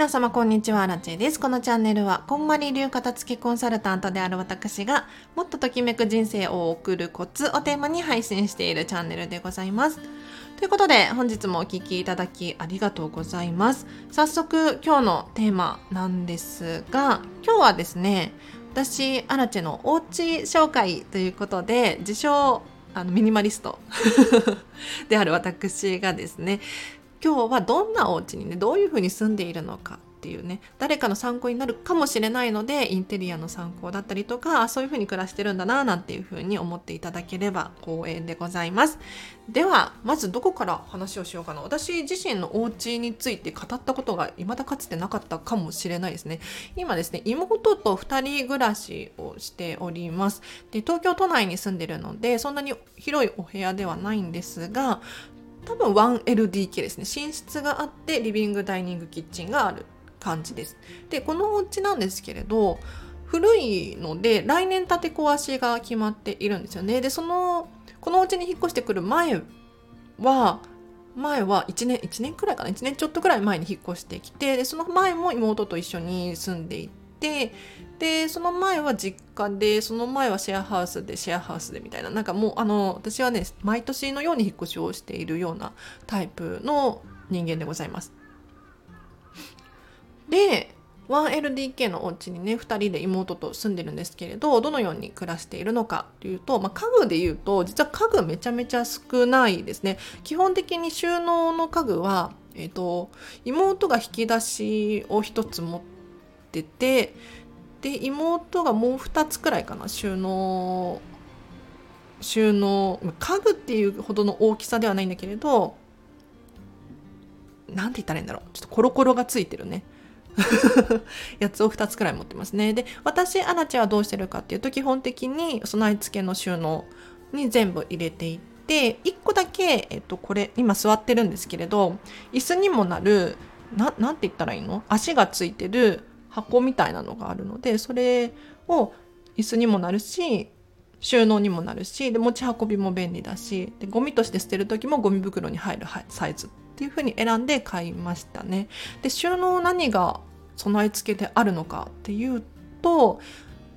皆様こんにちは、アラチェです。このチャンネルは、こんまり流片付きコンサルタントである私が、もっとときめく人生を送るコツをテーマに配信しているチャンネルでございます。ということで、本日もお聴きいただきありがとうございます。早速、今日のテーマなんですが、今日はですね、私、アラチェのおうち紹介ということで、自称、あのミニマリスト である私がですね今日はどんなお家にねどういうふうに住んでいるのかっていうね誰かの参考になるかもしれないのでインテリアの参考だったりとかそういうふうに暮らしてるんだななんていうふうに思っていただければ光栄でございます。ではまずどこから話をしようかな。私自身のお家について語ったことが未だかつてなかったかもしれないですね。今ですね妹と2人暮らしをしております。で東京都内に住んでるのでそんなに広いお部屋ではないんですが多分 1LDK ですね。寝室があってリビングダイニングキッチンがある感じです。でこのお家なんですけれど古いので来年建て壊しが決まっているんですよね。でそのこのお家に引っ越してくる前は前は1年1年くらいかな？1年ちょっとくらい前に引っ越してきてでその前も妹と一緒に住んでいててでその前は実家でその前はシェアハウスでシェアハウスでみたいななんかもうあの私はね毎年のように引っ越しをしているようなタイプの人間でございます。で 1LDK のお家にね2人で妹と住んでるんですけれどどのように暮らしているのかというと、まあ、家具で言うと実は家具めちゃめちゃ少ないですね基本的に収納の家具は、えーと、妹が引き出しを1つ持ってっててで妹がもう2つくらいかな。収納収納家具っていうほどの大きさではないんだけれど何て言ったらいいんだろう。ちょっとコロコロがついてるね。やつを2つくらい持ってますね。で私アナチはどうしてるかっていうと基本的に備え付けの収納に全部入れていって1個だけ、えっと、これ今座ってるんですけれど椅子にもなるななんて言ったらいいの？足がついてる箱みたいなのがあるのでそれを椅子にもなるし収納にもなるしで持ち運びも便利だしでゴミとして捨てる時もゴミ袋に入るサイズっていう風に選んで買いましたね。で収納何が備え付けであるのかっていうと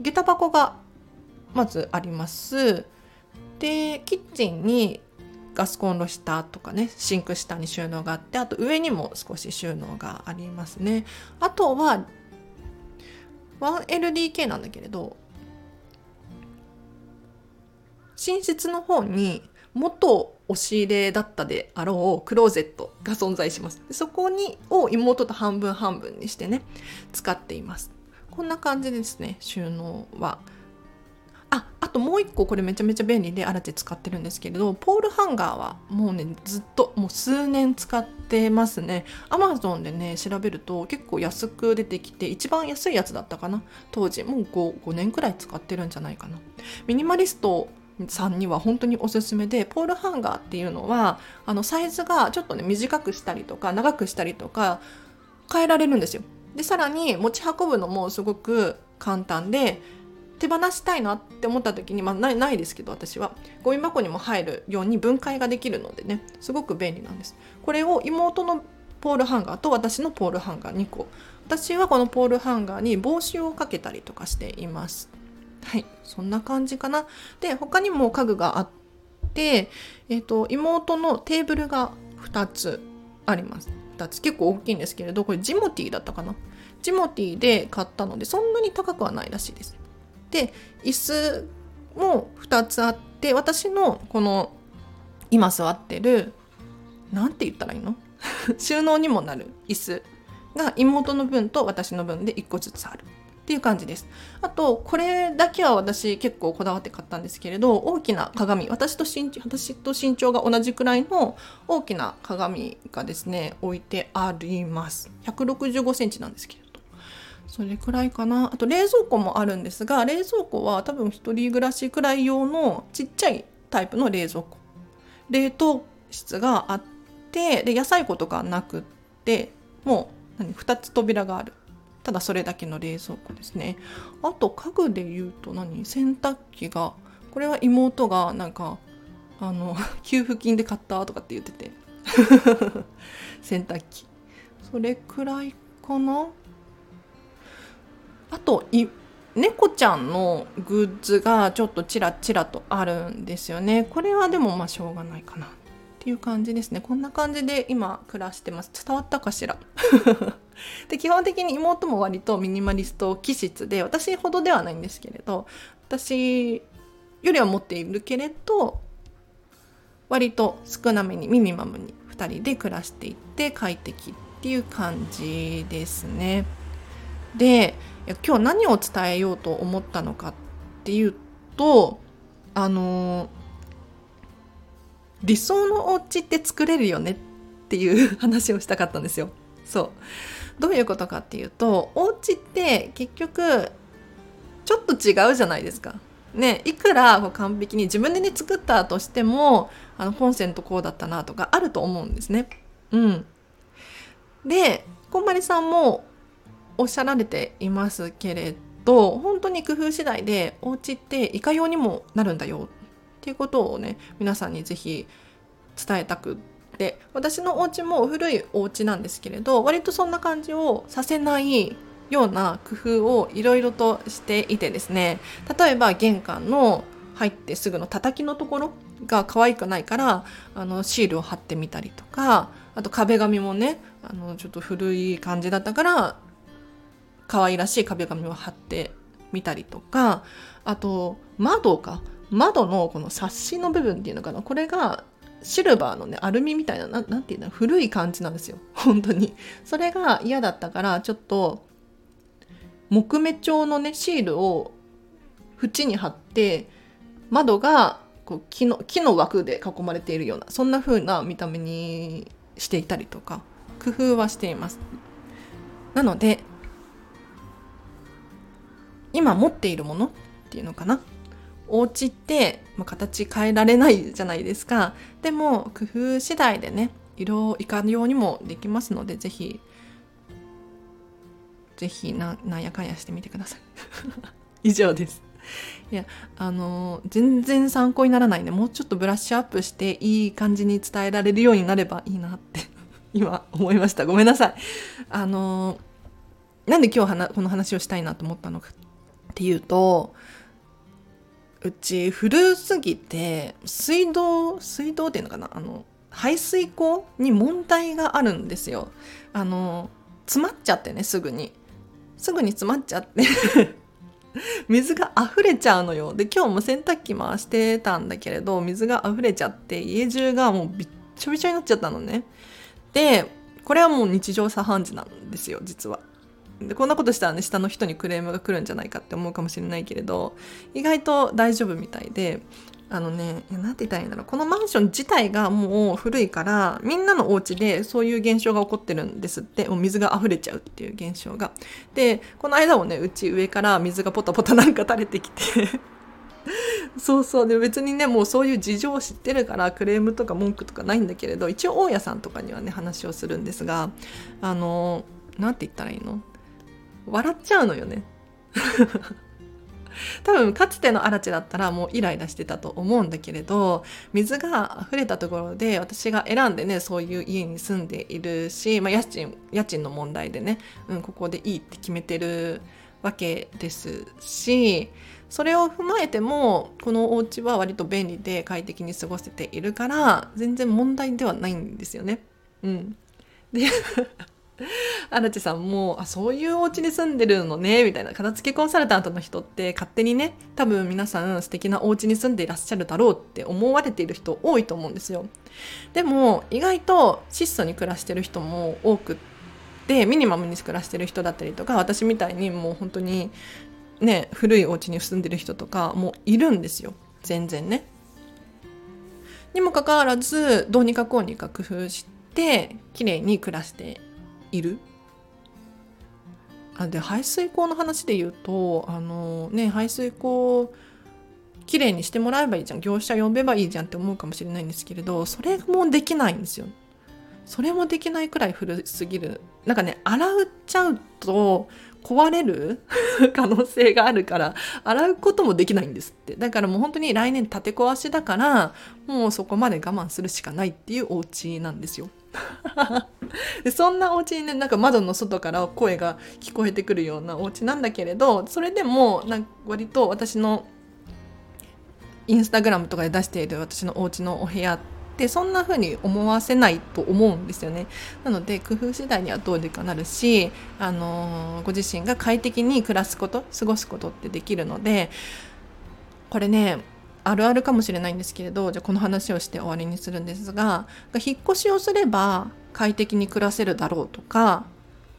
下駄箱がまずあります。でキッチンにガスコンロ下とかねシンク下に収納があってあと上にも少し収納がありますね。あとは 1LDK なんだけれど寝室の方に元押し入れだったであろうクローゼットが存在します。そこにを妹と半分半分にしてね使っています。こんな感じですね収納は。あともう一個これめちゃめちゃ便利で新手使ってるんですけれどポールハンガーはもうねずっともう数年使ってますね。アマゾンでね調べると結構安く出てきて一番安いやつだったかな。当時もう 5, 5年くらい使ってるんじゃないかな。ミニマリストさんには本当におすすめでポールハンガーっていうのはあのサイズがちょっとね短くしたりとか長くしたりとか変えられるんですよ。でさらに持ち運ぶのもすごく簡単で手放したいなって思った時に、まあ、ないないですけど私は。ゴミ箱にも入るように分解ができるのでね。すごく便利なんです。これを妹のポールハンガーと私のポールハンガー2個私はこのポールハンガーに帽子をかけたりとかしています。はい。そんな感じかな。で他にも家具があって、えーと、妹のテーブルが2つあります。2つ結構大きいんですけれどこれジモティーだったかな。ジモティーで買ったのでそんなに高くはないらしいです。で椅子も2つあって私のこの今座ってる何て言ったらいいの？収納にもなる椅子が妹の分と私の分で1個ずつあるっていう感じです。あと、これだけは私結構こだわって買ったんですけれど、大きな鏡、私と身長、私と身長が同じくらいの大きな鏡がですね、置いてあります。165センチなんですけど。それくらいかな。あと冷蔵庫もあるんですが、冷蔵庫は多分一人暮らしくらい用のちっちゃいタイプの冷蔵庫。冷凍室があって、で、野菜庫とかなくって、もう何2つ扉がある。ただそれだけの冷蔵庫ですね。あと家具で言うと何洗濯機がこれは妹がなんかあの 給付金で買ったとかって言ってて。洗濯機。それくらいかな。あと猫ちゃんのグッズがちょっとちらちらとあるんですよね。これはでもまあしょうがないかなっていう感じですね。こんな感じで今暮らしてます。伝わったかしら？で基本的に妹も割とミニマリスト気質で私ほどではないんですけれど私よりは持っているけれど割と少なめにミニマムに2人で暮らしていって快適っていう感じですね。で今日何を伝えようと思ったのかっていうとあの理想のお家って作れるよねっていう話をしたかったんですよ。そうどういうことかっていうとお家って結局ちょっと違うじゃないですか。ね、いくらこう完璧に自分でね作ったとしてもあのコンセントこうだったなとかあると思うんですね。うん、でこんまりさんもおっしゃられていますけれど本当に工夫次第でお家っていかようにもなるんだよっていうことをね皆さんに是非伝えたくって。私のお家も古いお家なんですけれど割とそんな感じをさせないような工夫をいろいろとしていてですね。例えば玄関の入ってすぐの叩きのところが可愛くないからあのシールを貼ってみたりとかあと壁紙もねあのちょっと古い感じだったから可愛らしい壁紙を貼ってみたりとかあと窓か。窓のこの冊子の部分っていうのかな。これがシルバーのねアルミみたいな何て言うんだ古い感じなんですよ。本当に。それが嫌だったからちょっと木目調のねシールを縁に貼って窓がこう木の木の枠で囲まれているようなそんな風な見た目にしていたりとか工夫はしています。なので今持っているものっていうのかな？お家って、まあ、形変えられないじゃないですか。でも工夫次第でね色いかようにもできますのでぜひぜひななんやかんやしてみてください。以上です。いやあの全然参考にならないんねもうちょっとブラッシュアップしていい感じに伝えられるようになればいいなって 今思いました。ごめんなさい。あのなんで今日この話をしたいなと思ったのか。っていうとうち古すぎて水道水道っていうのかな？あの排水溝に問題があるんですよ。あの詰まっちゃってねすぐに。すぐに詰まっちゃって 水が溢れちゃうのよ。で今日も洗濯機回してたんだけれど水が溢れちゃって家中がもうびっちょびちょになっちゃったのね。でこれはもう日常茶飯事なんですよ実は。でこんなことしたらね下の人にクレームが来るんじゃないかって思うかもしれないけれど意外と大丈夫みたいであのね何て言ったらいいんだろう。このマンション自体がもう古いからみんなのお家でそういう現象が起こってるんですってもう水が溢れちゃうっていう現象が。でこの間もねうち上から水がポタポタなんか垂れてきて そうそう。で別にねもうそういう事情を知ってるからクレームとか文句とかないんだけれど一応大家さんとかにはね話をするんですがあの何て言ったらいいの？笑っちゃうのよね 多分かつての嵐だったらもうイライラしてたと思うんだけれど水が溢れたところで私が選んでねそういう家に住んでいるし、まあ、家賃家賃の問題でね、うん、ここでいいって決めてるわけですしそれを踏まえてもこのお家は割と便利で快適に過ごせているから全然問題ではないんですよね。うん、で荒地さんもあそういうお家に住んでるのねみたいな。片付けコンサルタントの人って勝手にね多分皆さん素敵なお家に住んでいらっしゃるだろうって思われている人多いと思うんですよ。でも意外と質素に暮らしてる人も多くってミニマムに暮らしてる人だったりとか私みたいにもう本当にね古いお家に住んでる人とかもいるんですよ。全然ね。にもかかわらずどうにかこうにか工夫して綺麗に暮らしている？あで排水溝の話で言うとあのね排水溝きれいにしてもらえばいいじゃん。業者呼べばいいじゃんって思うかもしれないんですけれどそれもできないんですよ。それもできないくらい古すぎる。なんかね洗っちゃうと壊れる？可能性があるから洗うこともできないんですって。だからもう本当に来年建て壊しだからもうそこまで我慢するしかないっていうお家なんですよ。でそんなお家にねなんか窓の外から声が聞こえてくるようなお家なんだけれどそれでもなんか割と私のインスタグラムとかで出している私のお家のお部屋ってそんな風に思わせないと思うんですよね。なので工夫次第にはどうにかなるし、あのー、ご自身が快適に暮らすこと過ごすことってできるのでこれねあるあるかもしれないんですけれどじゃあこの話をして終わりにするんですが引っ越しをすれば快適に暮らせるだろうとか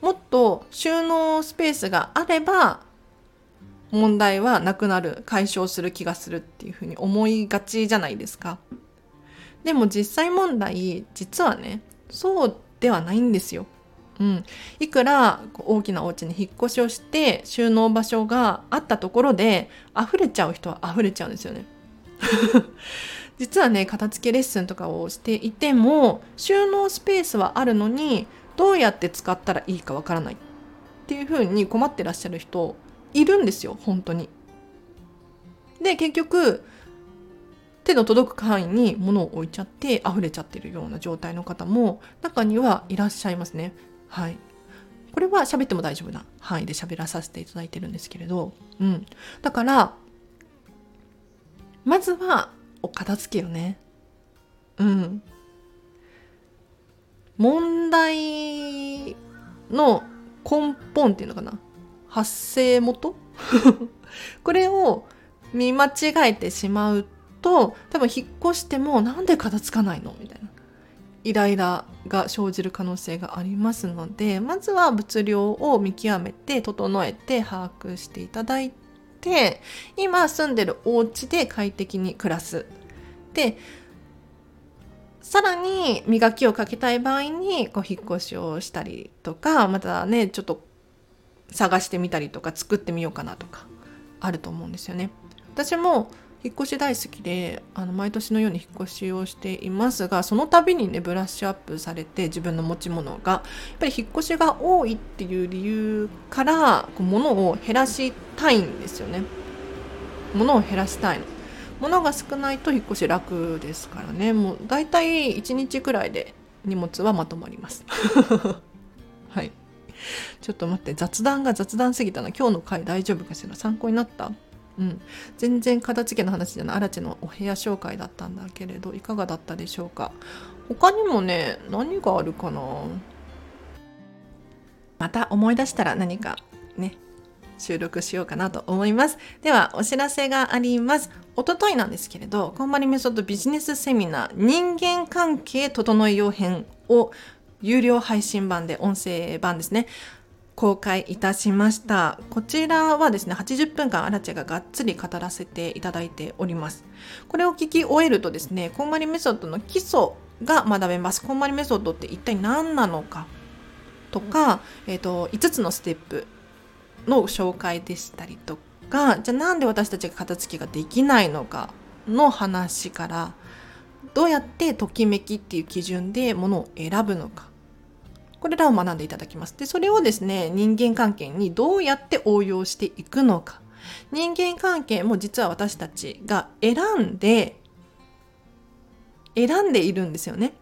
もっと収納スペースがあれば問題はなくなる解消する気がするっていうふうに思いがちじゃないですか。でも実際問題実はねそうではないんですよ。うん、いくら大きなお家に引っ越しをして収納場所があったところで溢れちゃう人は溢れちゃうんですよね。実はね片付けレッスンとかをしていても収納スペースはあるのにどうやって使ったらいいかわからないっていうふうに困ってらっしゃる人いるんですよ本当に。で結局手の届く範囲に物を置いちゃって溢れちゃってるような状態の方も中にはいらっしゃいますね。はい。これは喋っても大丈夫な範囲で喋らさせていただいてるんですけれど、うん。だからまずはお片付けよね。うん。問題の根本っていうのかな発生元？これを見間違えてしまうと多分引っ越してもなんで片付かないの？みたいなイライラが生じる可能性がありますのでまずは物量を見極めて整えて把握していただいて今住んでるお家で快適に暮らす。でさらに磨きをかけたい場合にこう引っ越しをしたりとかまたねちょっと探してみたりとか作ってみようかなとかあると思うんですよね。私も引っ越し大好きであの毎年のように引っ越しをしていますがその度にねブラッシュアップされて自分の持ち物がやっぱり引っ越しが多いっていう理由からこう物を減らしたいんですよね。物を減らしたいの。物が少ないと引っ越し楽ですからね。もうだいたい1日くらいで荷物はまとまります。はい。ちょっと待って雑談が雑談すぎたな。今日の回大丈夫かしら？参考になった？うん、全然片付けの話じゃない。荒地のお部屋紹介だったんだけれどいかがだったでしょうか。他にもね何があるかな。また思い出したら何かね収録しようかなと思います。ではお知らせがあります。おとといなんですけれどこんまりメソッドビジネスセミナー人間関係整えよう編を有料配信版で音声版ですね。公開いたしました。こちらはですね80分間アラチェががっつり語らせていただいております。これを聞き終えるとですねこんまりメソッドの基礎が学べます。こんまりメソッドって一体何なのかとか、えーと、5つのステップの紹介でしたりとかじゃあなんで私たちが片付けができないのかの話からどうやってときめきっていう基準でものを選ぶのか。これらを学んでいただきます。で、それをですね、人間関係にどうやって応用していくのか。人間関係も実は私たちが選んで、選んでいるんですよね。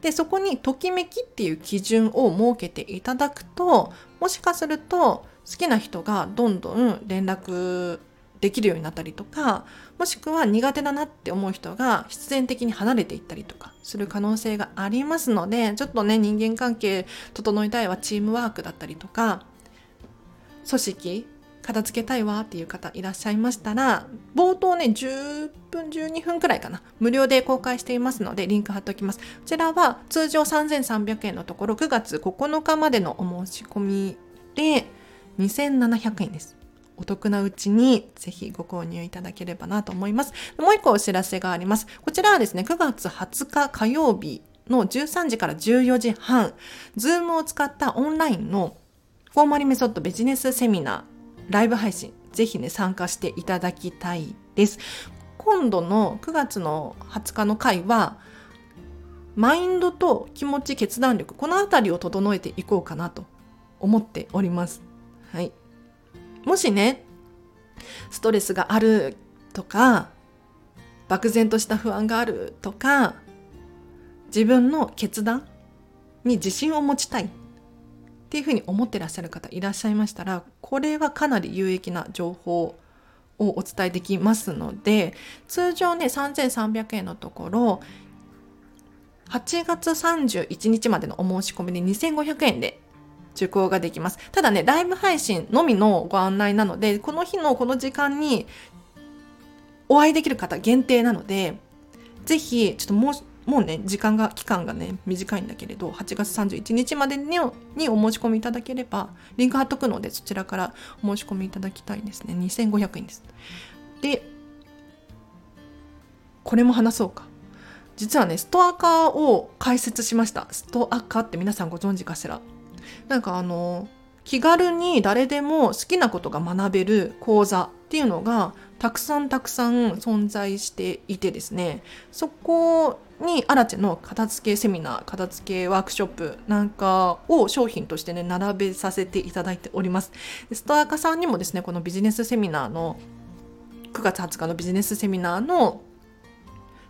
で、そこにときめきっていう基準を設けていただくと、もしかすると好きな人がどんどん連絡できるようになったりとかもしくは苦手だなって思う人が必然的に離れていったりとかする可能性がありますのでちょっとね人間関係整いたいはチームワークだったりとか組織片付けたいわっていう方いらっしゃいましたら冒頭ね10分12分くらいかな無料で公開していますのでリンク貼っておきます。こちらは通常3300円のところ9月9日までのお申し込みで2700円です。お得なうちにぜひご購入いただければなと思います。もう一個お知らせがあります。こちらはですね、9月20日火曜日の13時から14時半、 Zoom を使ったオンラインのこんまりメソッドビジネスセミナー、ライブ配信、ぜひね、参加していただきたいです。今度の9月の20日の回は、マインドと気持ち、決断力、このあたりを整えていこうかなと思っております。はい。もしねストレスがあるとか漠然とした不安があるとか自分の決断に自信を持ちたいっていうふうに思ってらっしゃる方いらっしゃいましたらこれはかなり有益な情報をお伝えできますので通常ね3300円のところ8月31日までのお申し込みで2500円で受講ができます。ただね、ライブ配信のみのご案内なので、この日のこの時間にお会いできる方限定なので、ぜひ、ちょっともう、もうね、時間が、期間がね、短いんだけれど、8月31日までににお申し込みいただければ、リンク貼っとくので、そちらからお申し込みいただきたいですね。2500円です。で、これも話そうか。実はね、ストアカーを開設しました。ストアカーって皆さんご存知かしら？なんかあの、気軽に誰でも好きなことが学べる講座っていうのがたくさんたくさん存在していてですね。そこにアラチェの片付けセミナー片付けワークショップなんかを商品としてね並べさせていただいております。ストアカさんにもですねこのビジネスセミナーの9月20日のビジネスセミナーの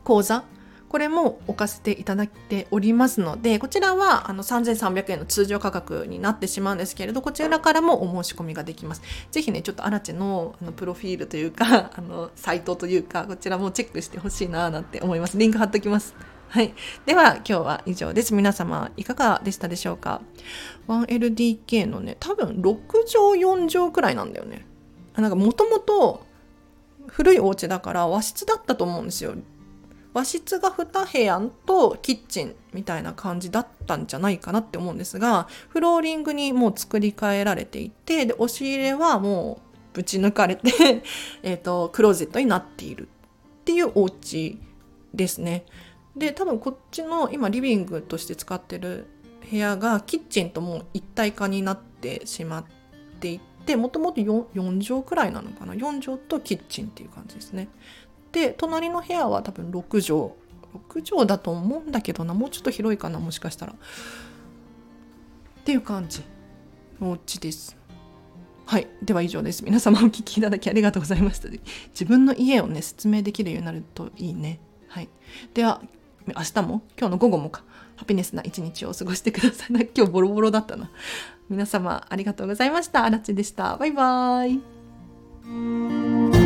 講座これも置かせていただいておりますので、こちらはあの3300円の通常価格になってしまうんですけれど、こちらからもお申し込みができます。ぜひね、ちょっとアラチェのあのプロフィールというか、あの、サイトというか、こちらもチェックしてほしいななんて思います。リンク貼っときます。はい。では、今日は以上です。皆様、いかがでしたでしょうか ?1LDK のね、多分6畳4畳くらいなんだよね。なんかもともと古いお家だから和室だったと思うんですよ。和室が2部屋とキッチンみたいな感じだったんじゃないかなって思うんですがフローリングにもう作り変えられていてで押し入れはもうぶち抜かれて えとクローゼットになっているっていうお家ですね。で多分こっちの今リビングとして使ってる部屋がキッチンともう一体化になってしまっていてもともと 4, 4畳くらいなのかな？4畳とキッチンっていう感じですね。で隣の部屋は多分6畳。6畳だと思うんだけどな。もうちょっと広いかなもしかしたら。っていう感じ。のお家です。はい。では以上です。皆様お聞きいただきありがとうございました。自分の家をね説明できるようになるといいね。はい。では明日も？今日の午後もか。ハピネスな一日を過ごしてくださいな。今日ボロボロだったな。皆様ありがとうございました。あらちでした。バイバーイ。